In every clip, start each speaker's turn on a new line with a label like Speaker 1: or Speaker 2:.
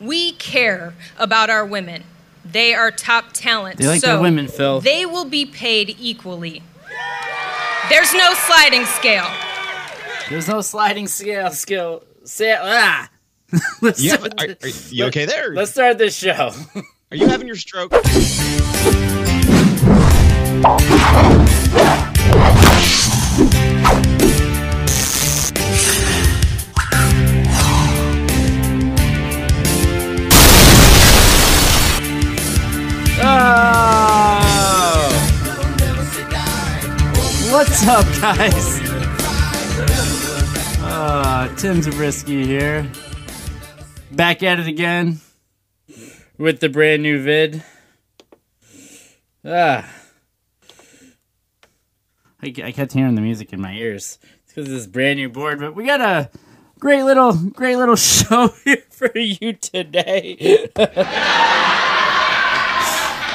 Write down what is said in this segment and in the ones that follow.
Speaker 1: we care about our women. They are top talent.
Speaker 2: They like
Speaker 1: so
Speaker 2: their women, Phil.
Speaker 1: They will be paid equally. There's no sliding scale.
Speaker 2: There's no sliding scale. Scale. Scale. Ah. let's
Speaker 3: Yeah, are, are you okay there?
Speaker 2: Let's start this show.
Speaker 3: Are you having your stroke?
Speaker 2: What's up, guys? Uh, Tim Zabriskie here. Back at it again with the brand new vid. Ah. I, I kept hearing the music in my ears. It's because of this brand new board, but we got a great little, great little show here for you today.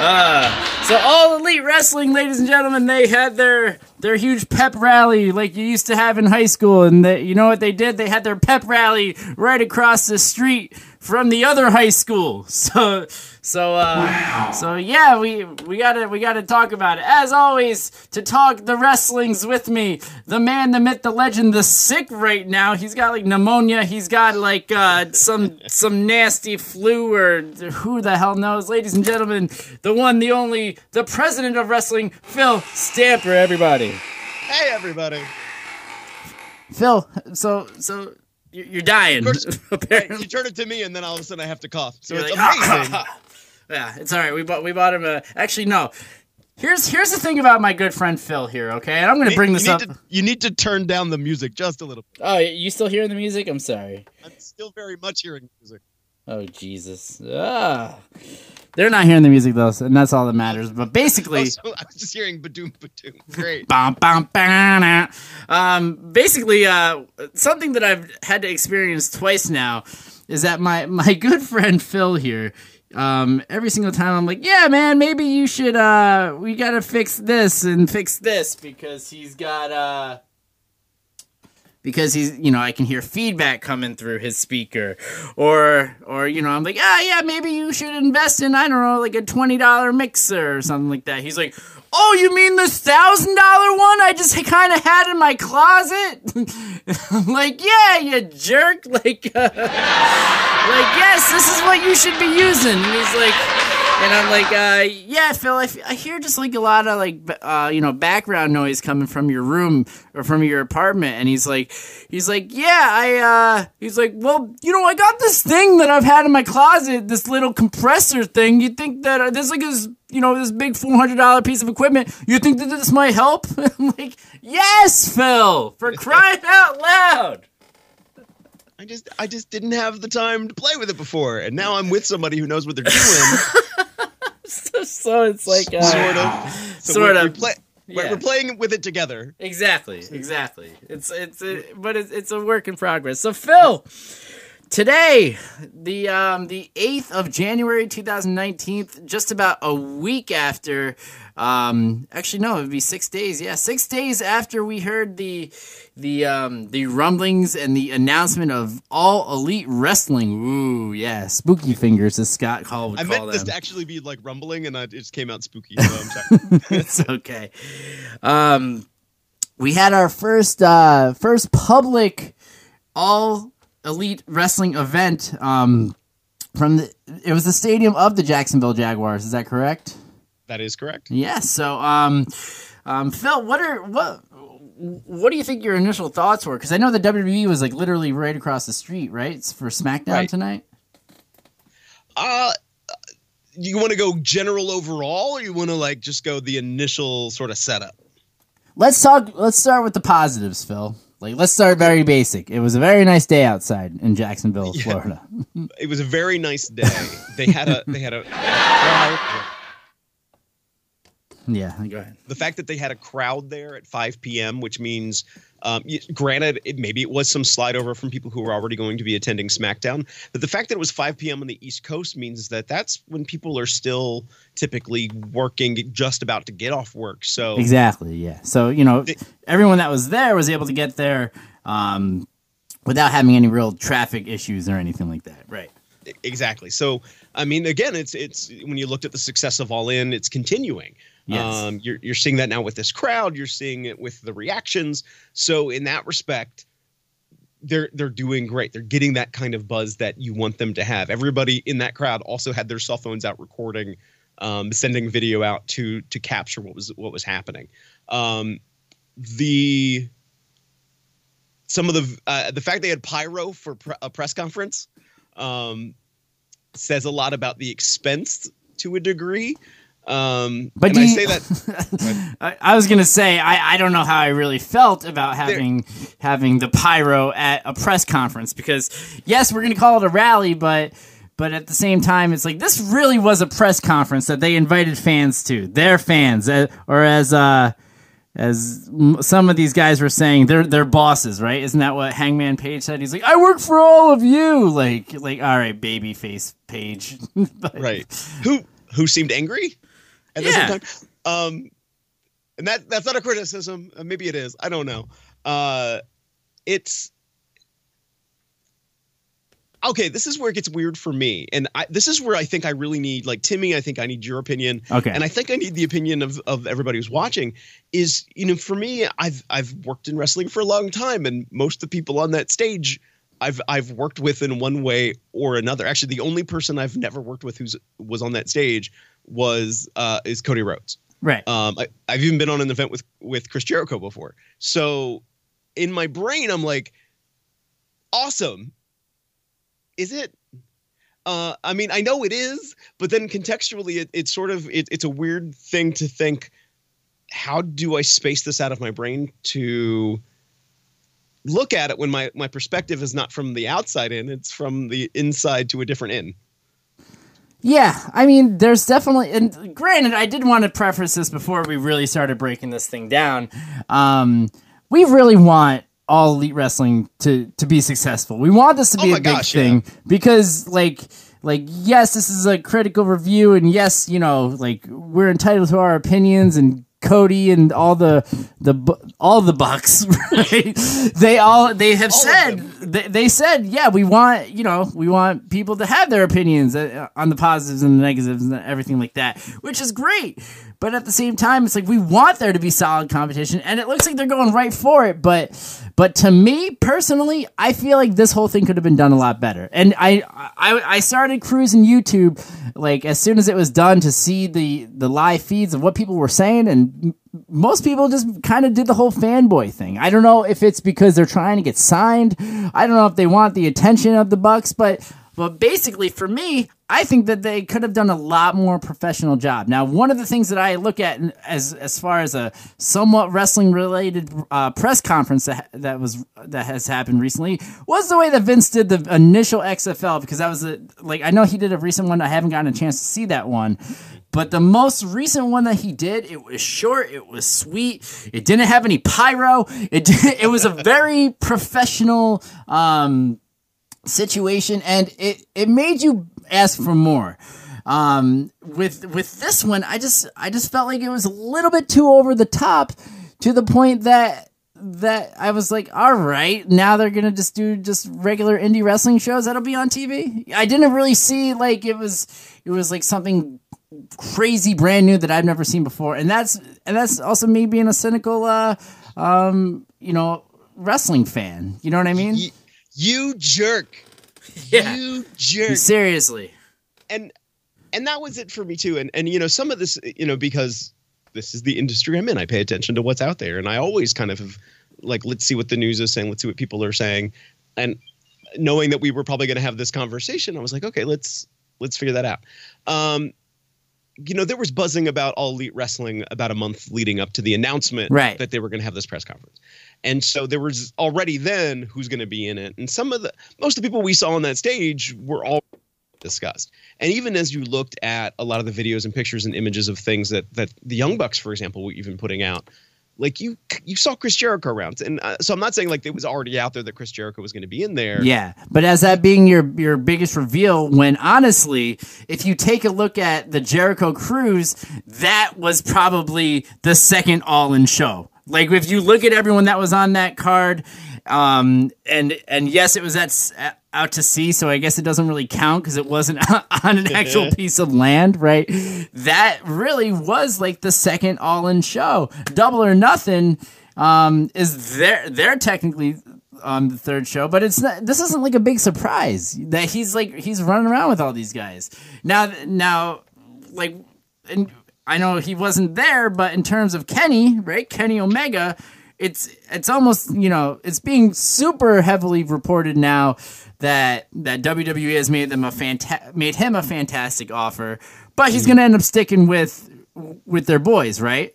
Speaker 2: Uh, so all elite wrestling, ladies and gentlemen, they had their their huge pep rally like you used to have in high school, and you know what they did? They had their pep rally right across the street from the other high school. So so uh, so yeah, we we gotta we gotta talk about it. As always, to talk the wrestlings with me, the man, the myth, the legend, the sick right now. He's got like pneumonia. He's got like uh, some some nasty flu or who the hell knows. Ladies and gentlemen, the one, the only, the president of wrestling, Phil Stamper. Everybody,
Speaker 3: Hey, everybody.
Speaker 2: Phil. So so you're you're dying.
Speaker 3: course. Hey,
Speaker 2: apparently.
Speaker 3: you turn it to me, and then all of a sudden I have to cough. So
Speaker 2: You're
Speaker 3: it's
Speaker 2: like,
Speaker 3: amazing.
Speaker 2: yeah, it's all right. We bought we bought him a. Actually, no. Here's here's the thing about my good friend Phil here. Okay, and I'm gonna
Speaker 3: You-
Speaker 2: bring
Speaker 3: you
Speaker 2: this
Speaker 3: need
Speaker 2: up.
Speaker 3: To, you need to turn down the music just a little.
Speaker 2: Oh, you still hearing the music? I'm sorry.
Speaker 3: I'm still very much hearing music.
Speaker 2: Oh Jesus. Ah. They're not hearing the music though, and that's all that matters. But basically,
Speaker 3: Oh, so I was just hearing badoom badoom. Great.
Speaker 2: Bum, bum, ba-na. Um, basically, uh, something that I've had to experience twice now is that my my good friend Phil here. Um, every single time I'm like, yeah, man, maybe you should. Uh, we gotta fix this and fix this because he's got. Uh, because he's you know I can hear feedback coming through his speaker. Or or you know I'm like ah yeah maybe you should invest in I don't know like a twenty dollar mixer or something like that. He's like oh you mean this thousand dollar one I just kind of had in my closet? I'm like yeah you jerk. Like uh, like yes this is what you should be using. And he's like and I'm like, uh, yeah, Phil, I, f- I hear just like a lot of like, uh, you know, background noise coming from your room or from your apartment. And he's like, he's like, yeah, I, uh, he's like, well, you know, I got this thing that I've had in my closet, this little compressor thing. You think that uh, this like is, you know, this big $400 piece of equipment. You think that this might help? I'm like, yes, Phil, for crying out loud.
Speaker 3: I just I just didn't have the time to play with it before, and now I'm with somebody who knows what they're doing.
Speaker 2: So, so it's like, uh,
Speaker 3: sort of. So
Speaker 2: sort
Speaker 3: we're,
Speaker 2: of.
Speaker 3: Play,
Speaker 2: Yeah.
Speaker 3: we're playing with it together.
Speaker 2: Exactly, exactly. It's it's a, but it's, it's a work in progress. So Phil, today, the um the eighth of January, two thousand nineteen, just about a week after, um actually no, it would be six days. Yeah, six days after we heard the the um the rumblings and the announcement of all elite wrestling. Ooh, yeah, spooky fingers, as Scott Hall would
Speaker 3: I
Speaker 2: call
Speaker 3: meant this to actually be like rumbling, and I, it just came out spooky. So I'm sorry.
Speaker 2: it's okay. Um, we had our first uh, first public all elite wrestling event. Um, from the it was the stadium of the Jacksonville Jaguars. Is that correct?
Speaker 3: that is correct.
Speaker 2: Yes. So, um, um, Phil, what are what what do you think your initial thoughts were? Because I know the WWE was like literally right across the street, right? It's for SmackDown
Speaker 3: Right.
Speaker 2: tonight.
Speaker 3: Uh, you want to go general overall, or you want to like just go the initial sort of setup?
Speaker 2: Let's talk. Let's start with the positives, Phil. Like, let's start very basic. It was a very nice day outside in Jacksonville,
Speaker 3: Yeah.
Speaker 2: Florida.
Speaker 3: It was a very nice day. They had a they had a.
Speaker 2: Yeah, go ahead.
Speaker 3: the fact that they had a crowd there at 5 p.m., which means, um, granted, it, maybe it was some slide over from people who were already going to be attending SmackDown, but the fact that it was 5 p.m. on the East Coast means that that's when people are still typically working, just about to get off work. So
Speaker 2: Exactly. Yeah. So you know, everyone that was there was able to get there um, without having any real traffic issues or anything like that. Right.
Speaker 3: exactly. So I mean, again, it's it's when you looked at the success of All In, it's continuing.
Speaker 2: Yes.
Speaker 3: Um, you're you're seeing that now with this crowd. You're seeing it with the reactions. So in that respect, they're they're doing great. They're getting that kind of buzz that you want them to have. Everybody in that crowd also had their cell phones out recording, um, sending video out to to capture what was what was happening. Um, the some of the uh, the fact they had pyro for pre- a press conference um, says a lot about the expense to a degree. Um,
Speaker 2: But do
Speaker 3: I
Speaker 2: you-
Speaker 3: say that
Speaker 2: I, I was gonna say I, I don't know how I really felt about having having the pyro at a press conference because yes we're gonna call it a rally but but at the same time it's like this really was a press conference that they invited fans to their fans uh, or as uh as some of these guys were saying they're they're bosses right? Isn't that what Hangman Page said? He's like I work for all of you. Like like all right babyface Page. But-
Speaker 3: right. Who who seemed angry at the same time? Um and that that's not a criticism. Uh, maybe it is. I don't know. Uh it's okay this is where it gets weird for me and I, this is where i think i really need like timmy i think i need your opinion
Speaker 2: Okay.
Speaker 3: and i think i need the opinion of, of everybody who's watching is you know for me i've i've worked in wrestling for a long time and most of the people on that stage I've I've worked with in one way or another. Actually, the only person I've never worked with who's was on that stage was uh, is Cody Rhodes.
Speaker 2: right
Speaker 3: Um, I, I've even been on an event with with Chris Jericho before. So in my brain, I'm like, awesome. Is it? Uh, I mean, I know it is, but then contextually, it, it's sort of it, it's a weird thing to think. How do I space this out of my brain to look at it when my my perspective is not from the outside in; it's from the inside to a different in.
Speaker 2: Yeah, I mean, there's definitely, and granted, I did want to preface this before we really started breaking this thing down. Um, we really want all elite wrestling to to be successful. We want this to
Speaker 3: Oh
Speaker 2: be
Speaker 3: my
Speaker 2: a big
Speaker 3: gosh,
Speaker 2: thing because, like, like yes, this is a critical review, and yes, you know, like we're entitled to our opinions and. Cody and all the the all the Bucks, right? They all they have
Speaker 3: All
Speaker 2: said they, they said, yeah, we want you know we want people to have their opinions uh, on the positives and the negatives and everything like that, which is great. But at the same time, it's like we want there to be solid competition, and it looks like they're going right for it. But but to me personally, I feel like this whole thing could have been done a lot better. And I I, I started cruising YouTube like as soon as it was done to see the the live feeds of what people were saying and most people just kind of did the whole fanboy thing. I don't know if it's because they're trying to get signed. I don't know if they want the attention of the Bucks, but but basically for me, I think that they could have done a lot more professional job. Now, one of the things that I look at as as far as a somewhat wrestling related uh, press conference that that was that has happened recently was the way that Vince did the initial XFL because that was a, like I know he did a recent one. I haven't gotten a chance to see that one. But the most recent one that he did, it was short, it was sweet, it didn't have any pyro. It it was a very professional um, situation, and it it made you ask for more. Um, with with this one, I just I just felt like it was a little bit too over the top, to the point that that I was like, all right, now they're gonna just do just regular indie wrestling shows that'll be on TV. I didn't really see like it was it was like something crazy brand new that I've never seen before. And that's and that's also me being a cynical uh um you know wrestling fan. You know what I mean?
Speaker 3: You, you jerk.
Speaker 2: Yeah.
Speaker 3: You jerk.
Speaker 2: Seriously.
Speaker 3: and and that was it for me too and and you know some of this you know because this is the industry I'm in. I pay attention to what's out there, and I always kind of have, like let's see what the news is saying, let's see what people are saying, and knowing that we were probably going to have this conversation, I was like, okay, let's let's figure that out. Um, you know, there was buzzing about All Elite Wrestling about a month leading up to the announcement
Speaker 2: Right.
Speaker 3: that they were going to have this press conference. And so there was already then who's going to be in it. And some of the, most of the people we saw on that stage were all discussed. And even as you looked at a lot of the videos and pictures and images of things that, that the Young Bucks, for example, were even putting out, like you, you saw Chris Jericho around. And uh, so I'm not saying like it was already out there that Chris Jericho was going to be in there.
Speaker 2: Yeah, but as that being your your biggest reveal, when honestly, if you take a look at the Jericho Cruise, that was probably the second All In show. Like if you look at everyone that was on that card, um, and and yes, it was at, out to sea, so I guess it doesn't really count because it wasn't on an actual piece of land, right? That really was like the second All In show. Double or Nothing um, is there. They're technically on the third show, but it's not. This isn't like a big surprise that he's like he's running around with all these guys now. Now, like, and I know he wasn't there, but in terms of Kenny, right? Kenny Omega, it's it's almost you know it's being super heavily reported now that that WWE has made them a fanta- made him a fantastic offer, but he's mm-hmm. gonna end up sticking with with their boys, right?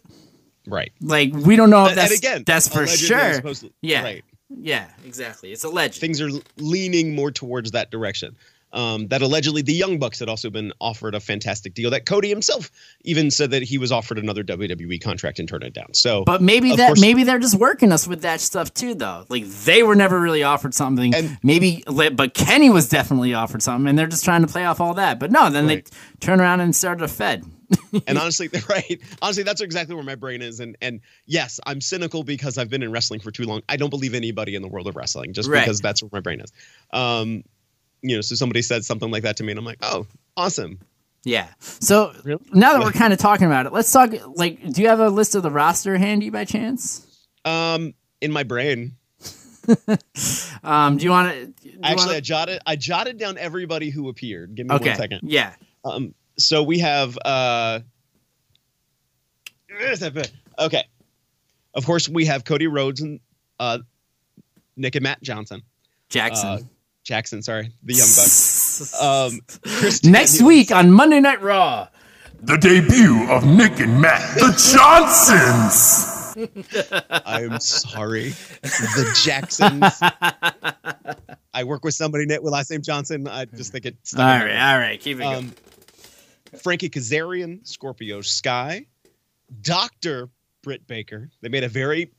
Speaker 3: Right.
Speaker 2: Like we don't know if that's
Speaker 3: and again,
Speaker 2: that's for sure.
Speaker 3: supposed-
Speaker 2: yeah,
Speaker 3: Right.
Speaker 2: yeah, exactly. It's alleged.
Speaker 3: things are leaning more towards that direction. Um, that allegedly the Young Bucks had also been offered a fantastic deal. That Cody himself even said that he was offered another WWE contract and turned it down. So,
Speaker 2: But maybe that
Speaker 3: course-
Speaker 2: maybe they're just working us with that stuff too, though. Like they were never really offered something.
Speaker 3: And-
Speaker 2: maybe, but Kenny was definitely offered something, and they're just trying to play off all that. But no, then
Speaker 3: Right.
Speaker 2: they turn around and started a Fed.
Speaker 3: and honestly, right? Honestly, that's exactly where my brain is. And and yes, I'm cynical because I've been in wrestling for too long. I don't believe anybody in the world of wrestling just
Speaker 2: Right.
Speaker 3: because that's where my brain is. Um, you know, so somebody said something like that to me, and I'm like, oh, awesome.
Speaker 2: Yeah. So
Speaker 3: Really?
Speaker 2: now that we're kind of talking about it, let's talk. Like, do you have a list of the roster handy by chance?
Speaker 3: Um, in my brain,
Speaker 2: Um, do you want to?
Speaker 3: actually, I jotted I jotted down everybody who appeared. Give me
Speaker 2: okay.
Speaker 3: one second.
Speaker 2: Yeah.
Speaker 3: Um, so we have uh okay. Of course, we have Cody Rhodes and uh Nick and Matt Johnson.
Speaker 2: Jackson.
Speaker 3: Uh, Jackson, sorry, the Young Bucks. Um,
Speaker 2: Next
Speaker 3: Daniels.
Speaker 2: week on Monday Night Raw.
Speaker 4: The debut of Nick and Matt, the Johnsons.
Speaker 3: I'm sorry, the Jacksons. I work with somebody Nick with last name Johnson. I just think it's
Speaker 2: All right. All right. Keep it going.
Speaker 3: Um, Frankie Kazarian, Scorpio Sky, Doctor Britt Baker. They made a very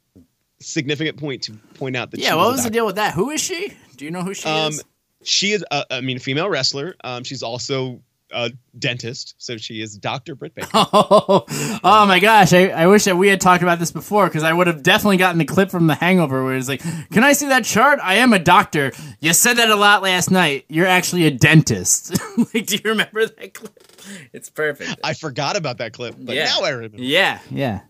Speaker 3: significant point to point out that
Speaker 2: Yeah, what was the deal with that? Who is she? Do you know who she
Speaker 3: Um,
Speaker 2: is?
Speaker 3: she is, uh, I mean, a female wrestler. Um, she's also a dentist, so she is Doctor Britt Baker.
Speaker 2: Oh, oh my gosh! I, I wish that we had talked about this before because I would have definitely gotten the clip from The Hangover where it's like, "Can I see that chart? I am a doctor. You said that a lot last night. You're actually a dentist." like, do you remember that clip? It's perfect.
Speaker 3: I forgot about that clip, but
Speaker 2: Yeah.
Speaker 3: now I remember.
Speaker 2: Yeah, yeah.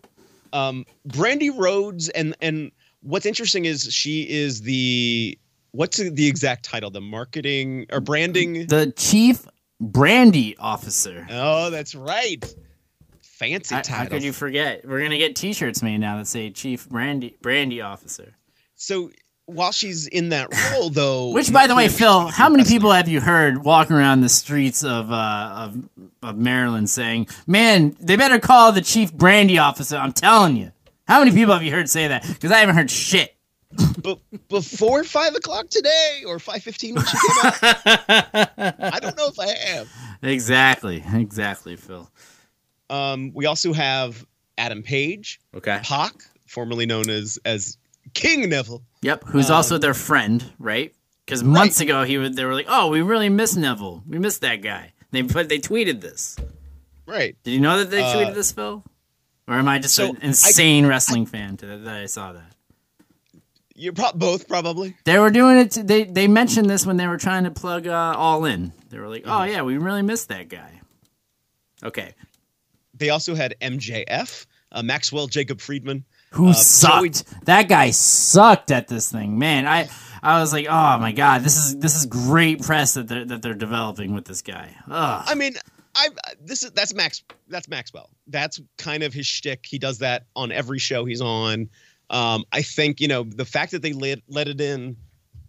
Speaker 3: Um brandy rhodes and and what's interesting is she is the what's the exact title the marketing or branding
Speaker 2: The chief brandy officer.
Speaker 3: oh that's right fancy
Speaker 2: How,
Speaker 3: title
Speaker 2: how could you forget? We're gonna get T-shirts made now that say chief brandy brandy officer.
Speaker 3: so while she's in that role though
Speaker 2: Which, by the way, Phil, how many people have you heard walking around the streets of uh, of of Maryland saying, "Man, they better call the chief brandy officer"? I'm telling you. How many people have you heard say that? Because I haven't heard shit.
Speaker 3: But before five o'clock today or five fifteen when she came out i don't know if i have
Speaker 2: Exactly, exactly, Phil.
Speaker 3: um we also have adam page
Speaker 2: Okay.
Speaker 3: Pac, formerly known as as king neville
Speaker 2: Yep. Who's also their friend, right? Because months ago he was, they were like, "Oh, we really miss Neville. We miss that guy." They put they tweeted this.
Speaker 3: right
Speaker 2: Did you know that they
Speaker 3: Uh,
Speaker 2: tweeted this, Phil? Or am I just
Speaker 3: so
Speaker 2: an
Speaker 3: I-
Speaker 2: insane wrestling fan to, that I saw that?
Speaker 3: you're pro- both probably
Speaker 2: They were doing it. To, they they mentioned this when they were trying to plug uh, All In. They were like, "Oh yeah, we really missed that guy." Okay,
Speaker 3: They also had MJF, uh, Maxwell Jacob Friedman.
Speaker 2: Who
Speaker 3: Uh,
Speaker 2: sucked? That guy sucked at this thing, man. I I was like, "Oh my god, this is this is great press that they're that they're developing with this guy." Ugh.
Speaker 3: I mean, I this is that's Max that's Maxwell. That's kind of his shtick. He does that on every show he's on. Um, I think you know the fact that they let let it in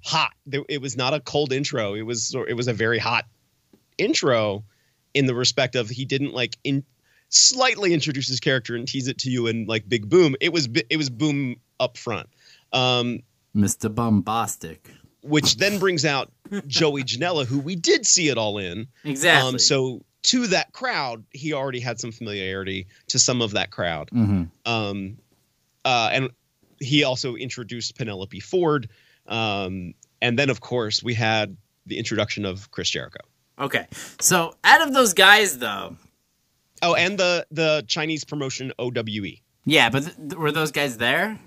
Speaker 3: hot. There, it was not a cold intro. It was it was a very hot intro in the respect of he didn't like in slightly introduce his character and tease it to you in like big boom. It was it was boom up front. Um,
Speaker 2: Mr. Bombastic.
Speaker 3: which then brings out Joey Janela, who we did see it all in.
Speaker 2: Exactly.
Speaker 3: Um, so to that crowd, he already had some familiarity to some of that crowd.
Speaker 2: Mhm.
Speaker 3: Um, uh, and he also introduced Penelope Ford. Um, and then, of course, we had the introduction of Chris Jericho.
Speaker 2: Okay. So out of those guys, though,
Speaker 3: Oh, and the the Chinese promotion OWE.
Speaker 2: yeah, but th- were those guys there?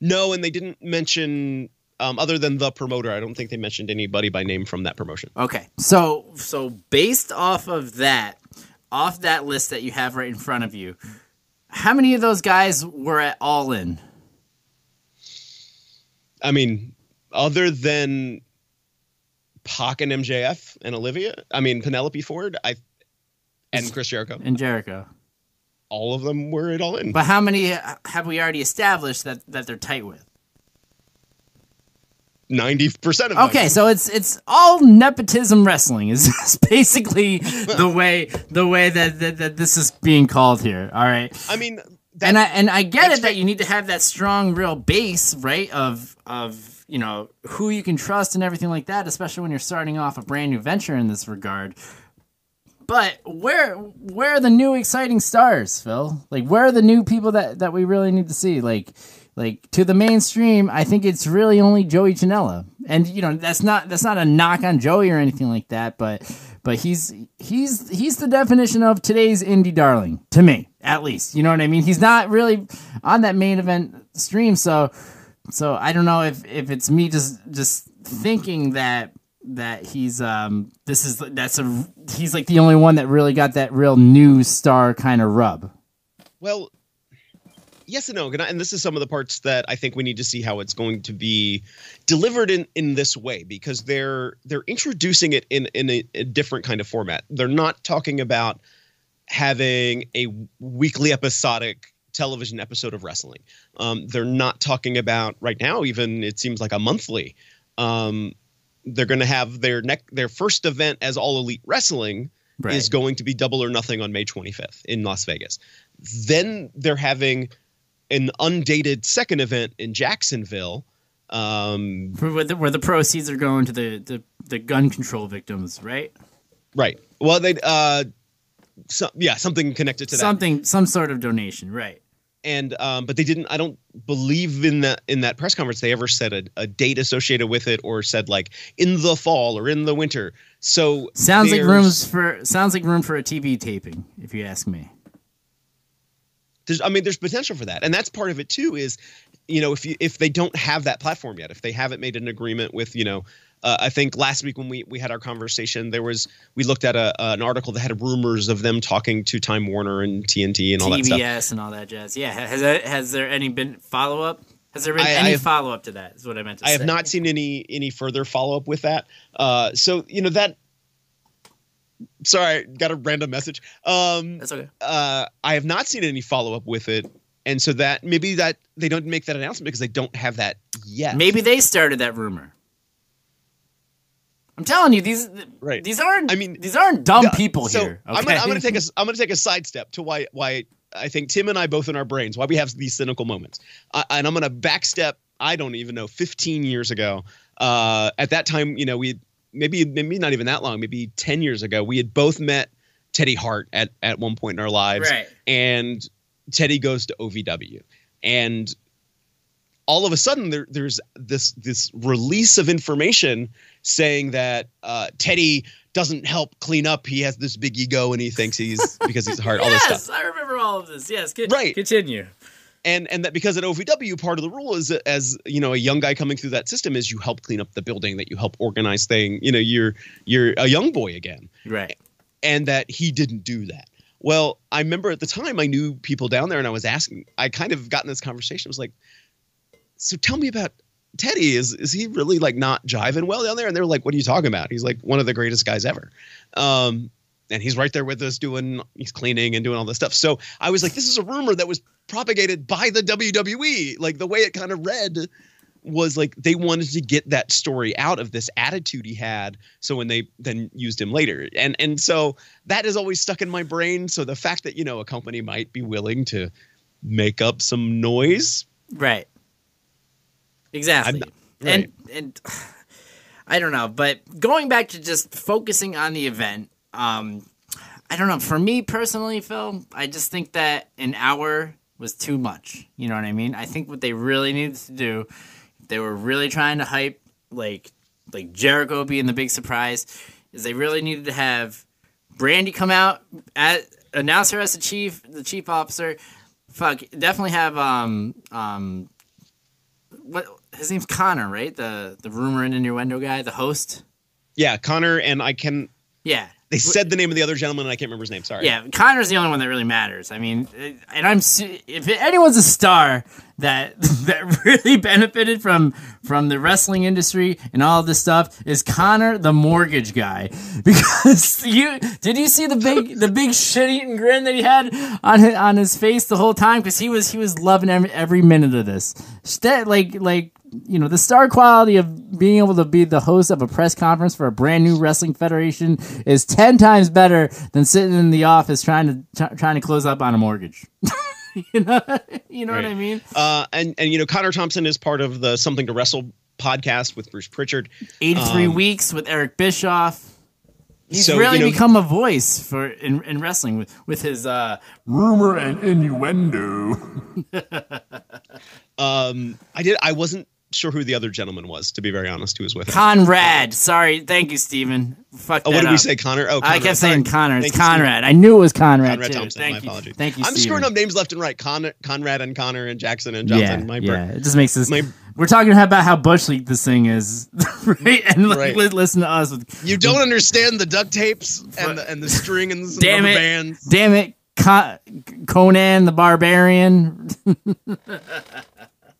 Speaker 3: No, and they didn't mention um, other than the promoter. I don't think they mentioned anybody by name from that promotion.
Speaker 2: Okay. So so based off of that, off that list that you have right in front of you, how many of those guys were at All In?
Speaker 3: I mean, other than Pac and MJF and Olivia, I mean Penelope Ford, I and Chris Jericho,
Speaker 2: And Jericho.
Speaker 3: all of them were it all in.
Speaker 2: But how many have we already established that, that they're tight with?
Speaker 3: Ninety percent of them.
Speaker 2: Okay, so it's it's all nepotism wrestling is basically the way the way that, that, that this is being called here. All right.
Speaker 3: I mean, that,
Speaker 2: and I and I get it that you need to have that strong, real base, right? Of of you know who you can trust and everything like that, especially when you're starting off a brand new venture in this regard. But where where are the new exciting stars, Phil? Like where are the new people that that we really need to see? Like like to the mainstream, I think it's really only Joey Janela, and you know that's not that's not a knock on Joey or anything like that, but but he's he's he's the definition of today's indie darling to me, at least. You know what I mean? He's not really on that main event stream, so so I don't know if if it's me just just thinking that that he's um this is that's a he's like the only one that really got that real new star kind of rub.
Speaker 3: well, yes and no, and this is some of the parts that I think we need to see how it's going to be delivered in in this way because they're they're introducing it in in a, a different kind of format. They're not talking about having a weekly episodic television episode of wrestling. Um, they're not talking about right now. Even it seems like a monthly. Um, they're going to have their neck their first event as All Elite Wrestling
Speaker 2: Right.
Speaker 3: is going to be Double or Nothing on May 25th in Las Vegas. Then they're having an undated second event in Jacksonville. Um,
Speaker 2: Where the, where the proceeds are going to the, the, the gun control victims, right?
Speaker 3: right. Well, they uh, so, yeah, something connected to that.
Speaker 2: Something, some sort of donation, right?
Speaker 3: And um, but they didn't. I don't believe in that in that press conference they ever said a, a date associated with it or said like in the fall or in the winter. So
Speaker 2: Sounds like rooms for sounds like room for a TV taping, if you ask me.
Speaker 3: there's I mean there's potential for that. And that's part of it too is you know if you if they don't have that platform yet, if they haven't made an agreement with, you know, uh, I think last week when we we had our conversation there was we looked at a an article that had rumors of them talking to Time Warner and TNT and all that stuff.
Speaker 2: TBS and all that jazz. Yeah, has that, has there any been follow up? Has there been
Speaker 3: I
Speaker 2: any follow up to that? Is what I meant to
Speaker 3: I
Speaker 2: say.
Speaker 3: I have not seen any any further follow up with that. Uh, so you know that. Sorry, got a random message. Um,
Speaker 2: That's okay.
Speaker 3: uh, I have not seen any follow up with it, and so that maybe that they don't make that announcement because they don't have that yet.
Speaker 2: Maybe they started that rumor. I'm telling you, these
Speaker 3: Right.
Speaker 2: these aren't.
Speaker 3: I mean,
Speaker 2: these aren't dumb
Speaker 3: Yeah,
Speaker 2: people
Speaker 3: so
Speaker 2: here. Okay?
Speaker 3: I'm gonna, I'm gonna take a I'm gonna take a sidestep to why why I think Tim and I both in our brains why we have these cynical moments, uh, and I'm gonna backstep. I don't even know 15 years ago. Uh, at that time, you know, we maybe maybe not even that long, maybe 10 years ago, we had both met Teddy Hart at at one point in our lives,
Speaker 2: Right.
Speaker 3: and Teddy goes to OVW, and all of a sudden there, there's this this release of information saying that uh, Teddy doesn't help clean up. He has this big ego and he thinks he's because he's hard. All this stuff. yes.
Speaker 2: I remember all of this. Yes,
Speaker 3: Right.
Speaker 2: Continue.
Speaker 3: And and that because at OVW part of the rule is as you know a young guy coming through that system is you help clean up the building that you help organize thing. You know you're you're a young boy again
Speaker 2: Right.
Speaker 3: and that he didn't do that. Well, I remember at the time I knew people down there and I was asking, I kind of got in this conversation. I was like, so tell me about Teddy. Is is he really like not jiving well down there? And they were like, what are you talking about? He's like one of the greatest guys ever. Um, and he's right there with us doing he's cleaning and doing all this stuff. So I was like, this is a rumor that was propagated by the WWE. Like the way it kind of read was like they wanted to get that story out of this attitude he had so when they then used him later and and so that is always stuck in my brain so the fact that you know a company might be willing to make up some noise
Speaker 2: Right. Exactly.
Speaker 3: I'm-
Speaker 2: And and I don't know, but going back to just focusing on the event, um I don't know, for me personally, Phil, I just think that an hour was too much. You know what I mean? I think what they really needed to do, they were really trying to hype like like Jericho being the big surprise, is they really needed to have Brandy come out at announce her as the chief, the chief officer. Fuck, definitely have um um what his name's Connor, right? The the rumor and innuendo guy, the host.
Speaker 3: yeah connor and i can
Speaker 2: Yeah,
Speaker 3: they said the name of the other gentleman and i can't remember his name sorry
Speaker 2: yeah. Connor's the only one that really matters. I mean, uh, and I'm if anyone's a star that that really benefited from from the wrestling industry and all this stuff is Connor, the mortgage guy. Because you did you see the big the big shit eating grin that he had on his, on his face the whole time because he was he was loving every, every minute of this. Like like you know the star quality of being able to be the host of a press conference for a brand new wrestling federation is 10 times better than sitting in the office trying to try, trying to close up on a mortgage. You know you know what i mean?
Speaker 3: Uh and and you know connor thompson is part of the something to wrestle podcast with bruce prichard.
Speaker 2: 83
Speaker 3: Um,
Speaker 2: weeks with eric bischoff. He's
Speaker 3: so,
Speaker 2: really
Speaker 3: you know-
Speaker 2: become a voice for in, in wrestling with with his uh
Speaker 4: Rumor and innuendo.
Speaker 3: um i did i wasn't sure who the other gentleman was to be very honest who was with him
Speaker 2: conrad sorry thank you steven Fuck
Speaker 3: oh what did we say connor oh
Speaker 2: I kept saying. Conrad. It's
Speaker 3: Thank you,
Speaker 2: Conrad. I knew it was Conrad,
Speaker 3: Conrad
Speaker 2: too.
Speaker 3: Thompson,
Speaker 2: Thank
Speaker 3: my
Speaker 2: you.
Speaker 3: apologies.
Speaker 2: Thank you.
Speaker 3: I'm
Speaker 2: Steven.
Speaker 3: screwing up names left and right. Con- Conrad and Connor and Jackson and Johnson.
Speaker 2: Yeah,
Speaker 3: my
Speaker 2: yeah. It just makes us.
Speaker 3: my-
Speaker 2: we're talking about how bush league this thing is, right? And like,
Speaker 3: Right.
Speaker 2: li- listen to us. With,
Speaker 3: You don't understand the duct tapes and the, and the string and the
Speaker 2: damn it!
Speaker 3: bands.
Speaker 2: Damn it! Con- Conan the Barbarian.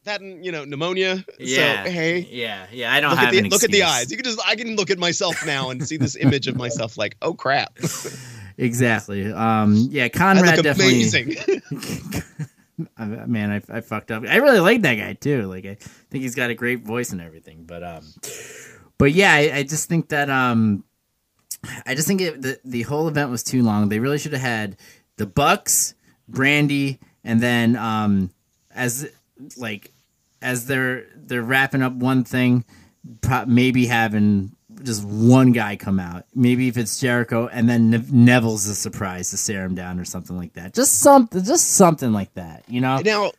Speaker 3: That and you know pneumonia.
Speaker 2: Yeah.
Speaker 3: So hey,
Speaker 2: Yeah, yeah. I don't
Speaker 3: look
Speaker 2: have
Speaker 3: at the look at the eyes. You can just I can look at myself now and see this image of myself like oh crap.
Speaker 2: Exactly. Um. Yeah. Conrad definitely.
Speaker 3: amazing.
Speaker 2: Man, I, I fucked up. I really like that guy too. Like, I think he's got a great voice and everything. But um, but yeah, I, I just think that um, I just think it, the the whole event was too long. They really should have had the Bucks, Brandy, and then um, as like as they're they're wrapping up one thing, maybe having just one guy come out. Maybe if it's Jericho, and then ne- Neville's a surprise to stare him down or something like that. Just something, just something like that. You know?
Speaker 3: now,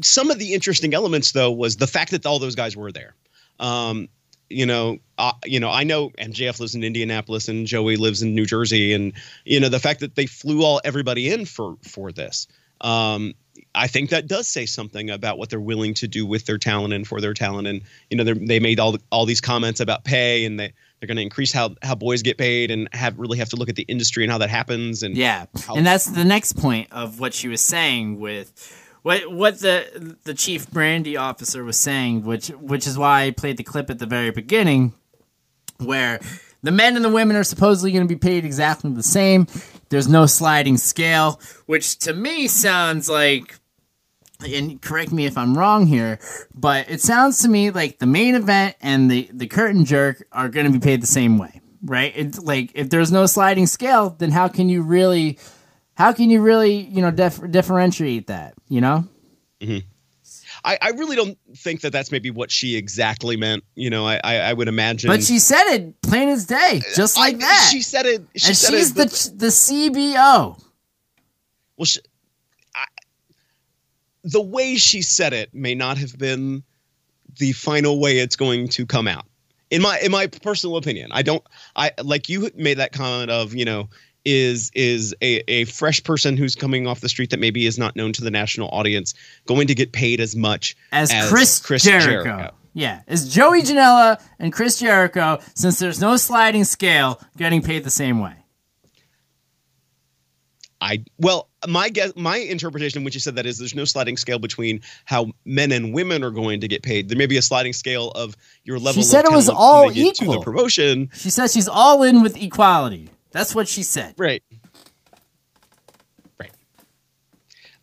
Speaker 3: some of the interesting elements though was the fact that all those guys were there. Um, you know, uh, you know, I know MJF lives in Indianapolis and Joey lives in New Jersey, and you know the fact that they flew all everybody in for for this. Um, I think that does say something about what they're willing to do with their talent and for their talent. And you know, they made all all these comments about pay, and they they're going to increase how how boys get paid, and have really have to look at the industry and how that happens. And
Speaker 2: Yeah,
Speaker 3: how-
Speaker 2: and that's the next point of what she was saying with what what the the chief brandy officer was saying, which which is why I played the clip at the very beginning, where the men and the women are supposedly going to be paid exactly the same. There's no sliding scale, which to me sounds like. And correct me if I'm wrong here, but it sounds to me like the main event and the, the curtain jerk are going to be paid the same way, right? It's like if there's no sliding scale, then how can you really how can you really you know dif- differentiate that you know mm-hmm.
Speaker 3: I, I really don't think that that's maybe what she exactly meant. You know, I I, I would imagine.
Speaker 2: but she said it plain as day just like
Speaker 3: I-
Speaker 2: that
Speaker 3: She said it. She
Speaker 2: and
Speaker 3: said
Speaker 2: she's
Speaker 3: it,
Speaker 2: the the cbo
Speaker 3: well. She, the way she said it may not have been the final way it's going to come out. In my in my personal opinion, I don't. I like you made that comment of you know is is a, a fresh person who's coming off the street that maybe is not known to the national audience going to get paid as much
Speaker 2: as,
Speaker 3: as
Speaker 2: chris,
Speaker 3: Chris
Speaker 2: jericho.
Speaker 3: Jericho.
Speaker 2: yeah as joey janela and chris jericho since there's no sliding scale getting paid the same way
Speaker 3: I well, my guess, my interpretation when you said that is there's no sliding scale between how men and women are going to get paid. There may be a sliding scale of your level.
Speaker 2: She
Speaker 3: said
Speaker 2: it was all
Speaker 3: to
Speaker 2: equal.
Speaker 3: the promotion.
Speaker 2: she says she's all in with equality That's what she said.
Speaker 3: Right. Right.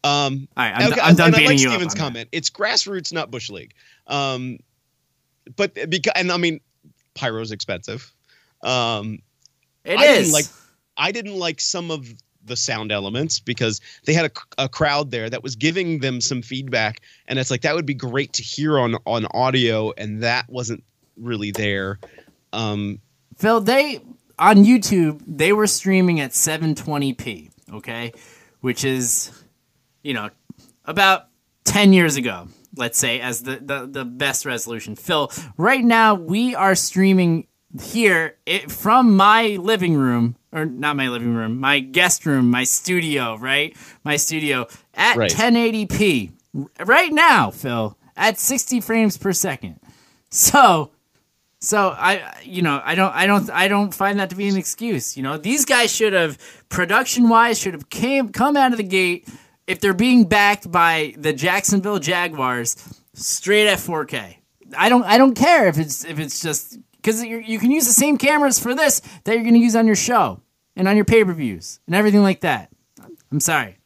Speaker 3: Um,
Speaker 2: All right, I'm,
Speaker 3: okay,
Speaker 2: I'm done
Speaker 3: and I like
Speaker 2: you
Speaker 3: Steven's
Speaker 2: up. on that.
Speaker 3: comment. It's grassroots, not bush league. Um, but because and I mean, pyro's expensive. Um,
Speaker 2: It
Speaker 3: I
Speaker 2: is.
Speaker 3: like I didn't like some of the sound elements because they had a, a crowd there that was giving them some feedback, and it's like that would be great to hear on on audio, and that wasn't really there. Um,
Speaker 2: Phil, they on YouTube they were streaming at 720p, okay, which is, you know, about 10 years ago, let's say, as the the, the best resolution. Phil, right now we are streaming here it, from my living room or not my living room, my guest room, my studio, right? My studio at
Speaker 3: Right.
Speaker 2: 1080p right now, Phil, at 60 frames per second. So, so I, you know, I don't, I don't, I don't find that to be an excuse. You know, these guys should have, production wise, should have came come out of the gate if they're being backed by the Jacksonville Jaguars, straight at 4K. I don't, I don't care if it's if it's just because you can use the same cameras for this that you're going to use on your show and on your pay per views and everything like that. I'm sorry.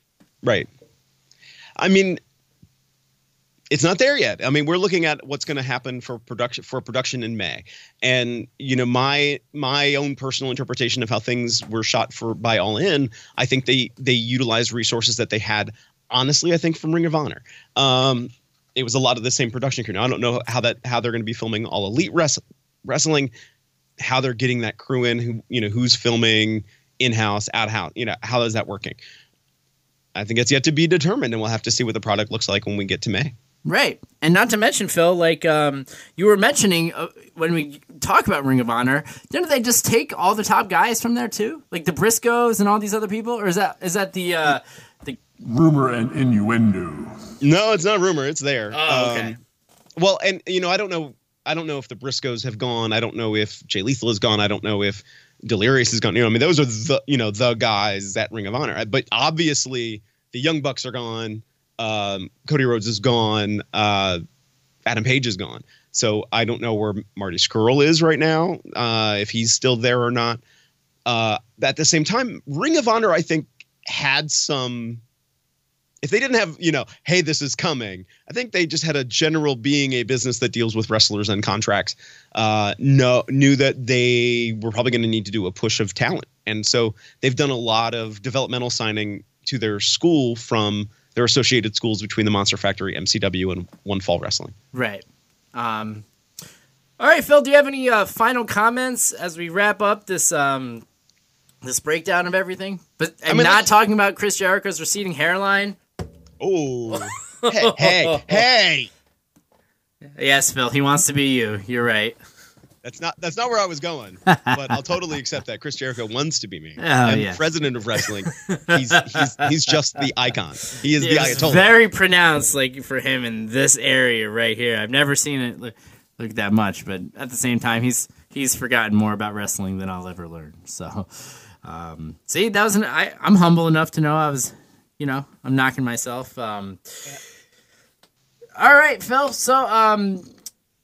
Speaker 3: Right. I mean, it's not there yet. I mean, we're looking at what's going to happen for production for production in May, and you know, my my own personal interpretation of how things were shot for by All In, I think they they utilized resources that they had. Honestly, I think from Ring of Honor. Um, it was a lot of the same production crew. Now, I don't know how that how they're going to be filming all elite wrestling, wrestling, how they're getting that crew in, who you know who's filming in house, out house. You know, how is that working? I think it's yet to be determined, and we'll have to see what the product looks like when we get to May.
Speaker 2: Right. And not to mention, Phil, like um, you were mentioning uh, when we talk about Ring of Honor, didn't they just take all the top guys from there too? Like the Briscoes and all these other people? Or is that is that the uh, the
Speaker 4: Rumor and innuendo.
Speaker 3: No, it's not rumor; it's there.
Speaker 2: Oh, okay.
Speaker 3: Um, well, and you know, I don't know. I don't know if the Briscoes have gone. I don't know if Jay Lethal is gone. I don't know if Delirious is gone. You know, I mean, those are the you know the guys at Ring of Honor. But obviously, the Young Bucks are gone. Um, Cody Rhodes is gone. Uh, Adam Page is gone. So I don't know where Marty Scurll is right now. Uh, if he's still there or not. Uh, at the same time, Ring of Honor, I think, had some if they didn't have, you know, hey, this is coming, I think they just had a general being a business that deals with wrestlers and contracts, uh, no, knew that they were probably going to need to do a push of talent. And so they've done a lot of developmental signing to their school from their associated schools between the Monster Factory, MCW, and One Fall Wrestling.
Speaker 2: right? Um, all right, Phil. Do you have any uh, final comments as we wrap up this um, this breakdown of everything? But I'm
Speaker 3: mean,
Speaker 2: not talking about Chris Jericho's receding hairline.
Speaker 3: Oh, hey, hey, hey.
Speaker 2: Yes, Phil. He wants to be you. You're right.
Speaker 3: That's not that's not where I was going, but I'll totally accept that. Chris Jericho wants to be me.
Speaker 2: Oh,
Speaker 3: I'm
Speaker 2: yeah.
Speaker 3: president of wrestling. He's he's he's just the icon. He is the
Speaker 2: It's
Speaker 3: Ayatollah.
Speaker 2: very pronounced, like for him in this area right here. I've never seen it look, look that much, but at the same time, he's he's forgotten more about wrestling than I'll ever learn. So, um, see, that was an. I, I'm humble enough to know I was, you know, I'm knocking myself. Um, all right, Phil. So, um,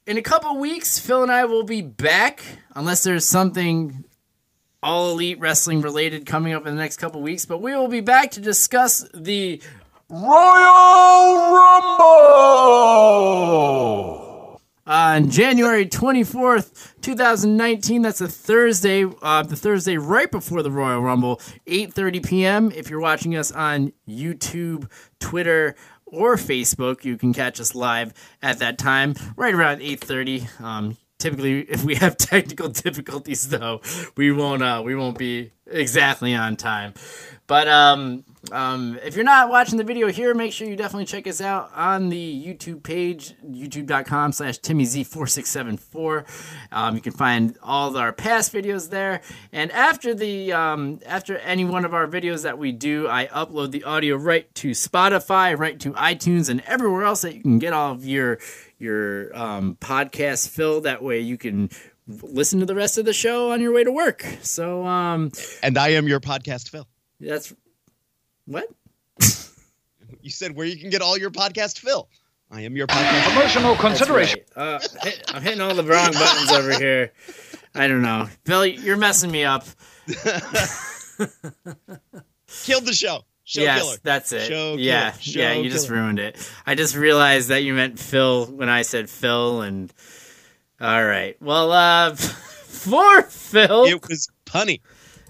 Speaker 2: in a couple weeks, Phil and I will be back, unless there's something all elite wrestling related coming up in the next couple weeks. But we will be back to discuss the
Speaker 4: Royal Rumble!
Speaker 2: On January 24th, 2019. That's a Thursday, uh, the Thursday right before the Royal Rumble, 8:30 p.m. If you're watching us on YouTube, Twitter, or Facebook, you can catch us live at that time, right around 8:30. Um, typically, if we have technical difficulties, though, we won't uh, we won't be exactly on time. But um, um, if you're not watching the video here, make sure you definitely check us out on the YouTube page, youtube.com slash TimmyZ4674. Um, you can find all of our past videos there. And after the um, after any one of our videos that we do, I upload the audio right to Spotify, right to iTunes, and everywhere else that you can get all of your your um, podcast filled. That way you can listen to the rest of the show on your way to work. So um,
Speaker 3: and I am your podcast, Phil.
Speaker 2: That's what?
Speaker 3: You said where you can get all your podcast, Phil. I am your podcast.
Speaker 5: Emotional consideration.
Speaker 2: Right. Uh, hit, I'm hitting all the wrong buttons over here. I don't know, Phil, You're messing me up.
Speaker 3: Killed the show. Show
Speaker 2: yes,
Speaker 3: killer.
Speaker 2: that's it.
Speaker 3: Show
Speaker 2: yeah.
Speaker 3: Show
Speaker 2: yeah. You just ruined it. I just realized that you meant Phil when I said Phil, and all right. Well, uh, for Phil,
Speaker 3: It was punny.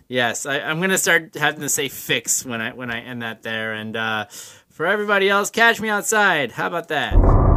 Speaker 2: Yes, I, I'm gonna start having to say fix when I when I end that there, and uh, for everybody else, catch me outside. How about that?